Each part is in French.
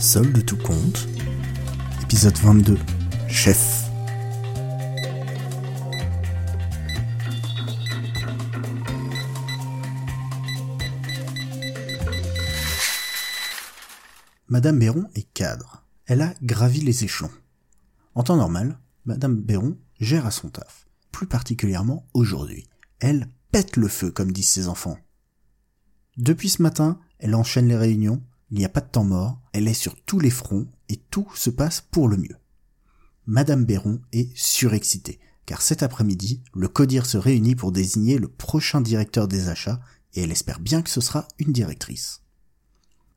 Seul de tout compte. Épisode 22. Chef. Madame Béron est cadre. Elle a gravi les échelons. En temps normal, Madame Béron gère à son taf. Plus particulièrement aujourd'hui. Elle pète le feu, comme disent ses enfants. Depuis ce matin, elle enchaîne les réunions, il n'y a pas de temps mort, elle est sur tous les fronts et tout se passe pour le mieux. Madame Béron est surexcitée, car cet après-midi, le CODIR se réunit pour désigner le prochain directeur des achats et elle espère bien que ce sera une directrice.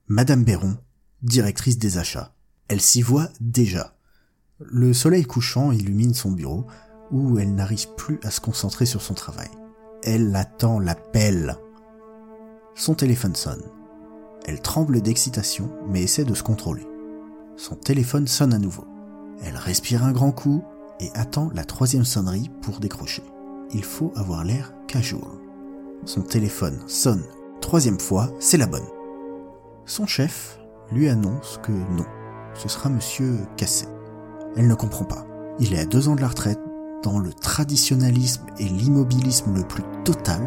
Madame Béron, directrice des achats. Elle s'y voit déjà. Le soleil couchant illumine son bureau, où elle n'arrive plus à se concentrer sur son travail. Elle attend l'appel. Son téléphone sonne. Elle tremble d'excitation, mais essaie de se contrôler. Son téléphone sonne à nouveau. Elle respire un grand coup et attend la troisième sonnerie pour décrocher. Il faut avoir l'air casual. Son téléphone sonne. Troisième fois, c'est la bonne. Son chef lui annonce que non, ce sera monsieur Cassé. Elle ne comprend pas. Il est à deux ans de la retraite, dans le traditionnalisme et l'immobilisme le plus total,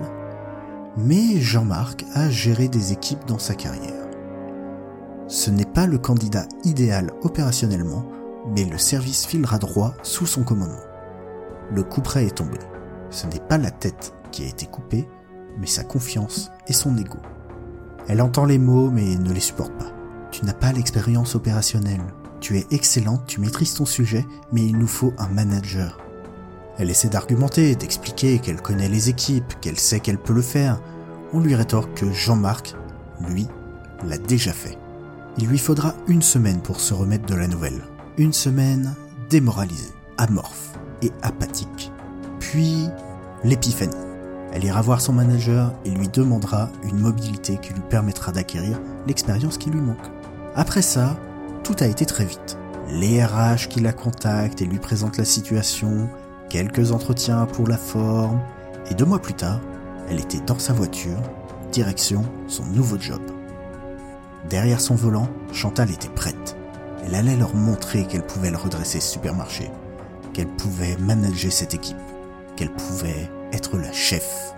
mais Jean-Marc a géré des équipes dans sa carrière. Ce n'est pas le candidat idéal opérationnellement, mais le service filera droit sous son commandement. Le coup près est tombé. Ce n'est pas la tête qui a été coupée, mais sa confiance et son ego. Elle entend les mots mais ne les supporte pas. Tu n'as pas l'expérience opérationnelle. Tu es excellente, tu maîtrises ton sujet, mais il nous faut un manager. Elle essaie d'argumenter, d'expliquer qu'elle connaît les équipes, qu'elle sait qu'elle peut le faire. On lui rétorque que Jean-Marc, lui, l'a déjà fait. Il lui faudra une semaine pour se remettre de la nouvelle. Une semaine démoralisée, amorphe et apathique. Puis, l'épiphanie. Elle ira voir son manager et lui demandera une mobilité qui lui permettra d'acquérir l'expérience qui lui manque. Après ça, tout a été très vite. Les RH qui la contactent et lui présentent la situation, quelques entretiens pour la forme, et deux mois plus tard, elle était dans sa voiture, direction son nouveau job. Derrière son volant, Chantal était prête. Elle allait leur montrer qu'elle pouvait le redresser ce supermarché, qu'elle pouvait manager cette équipe, qu'elle pouvait être la chef.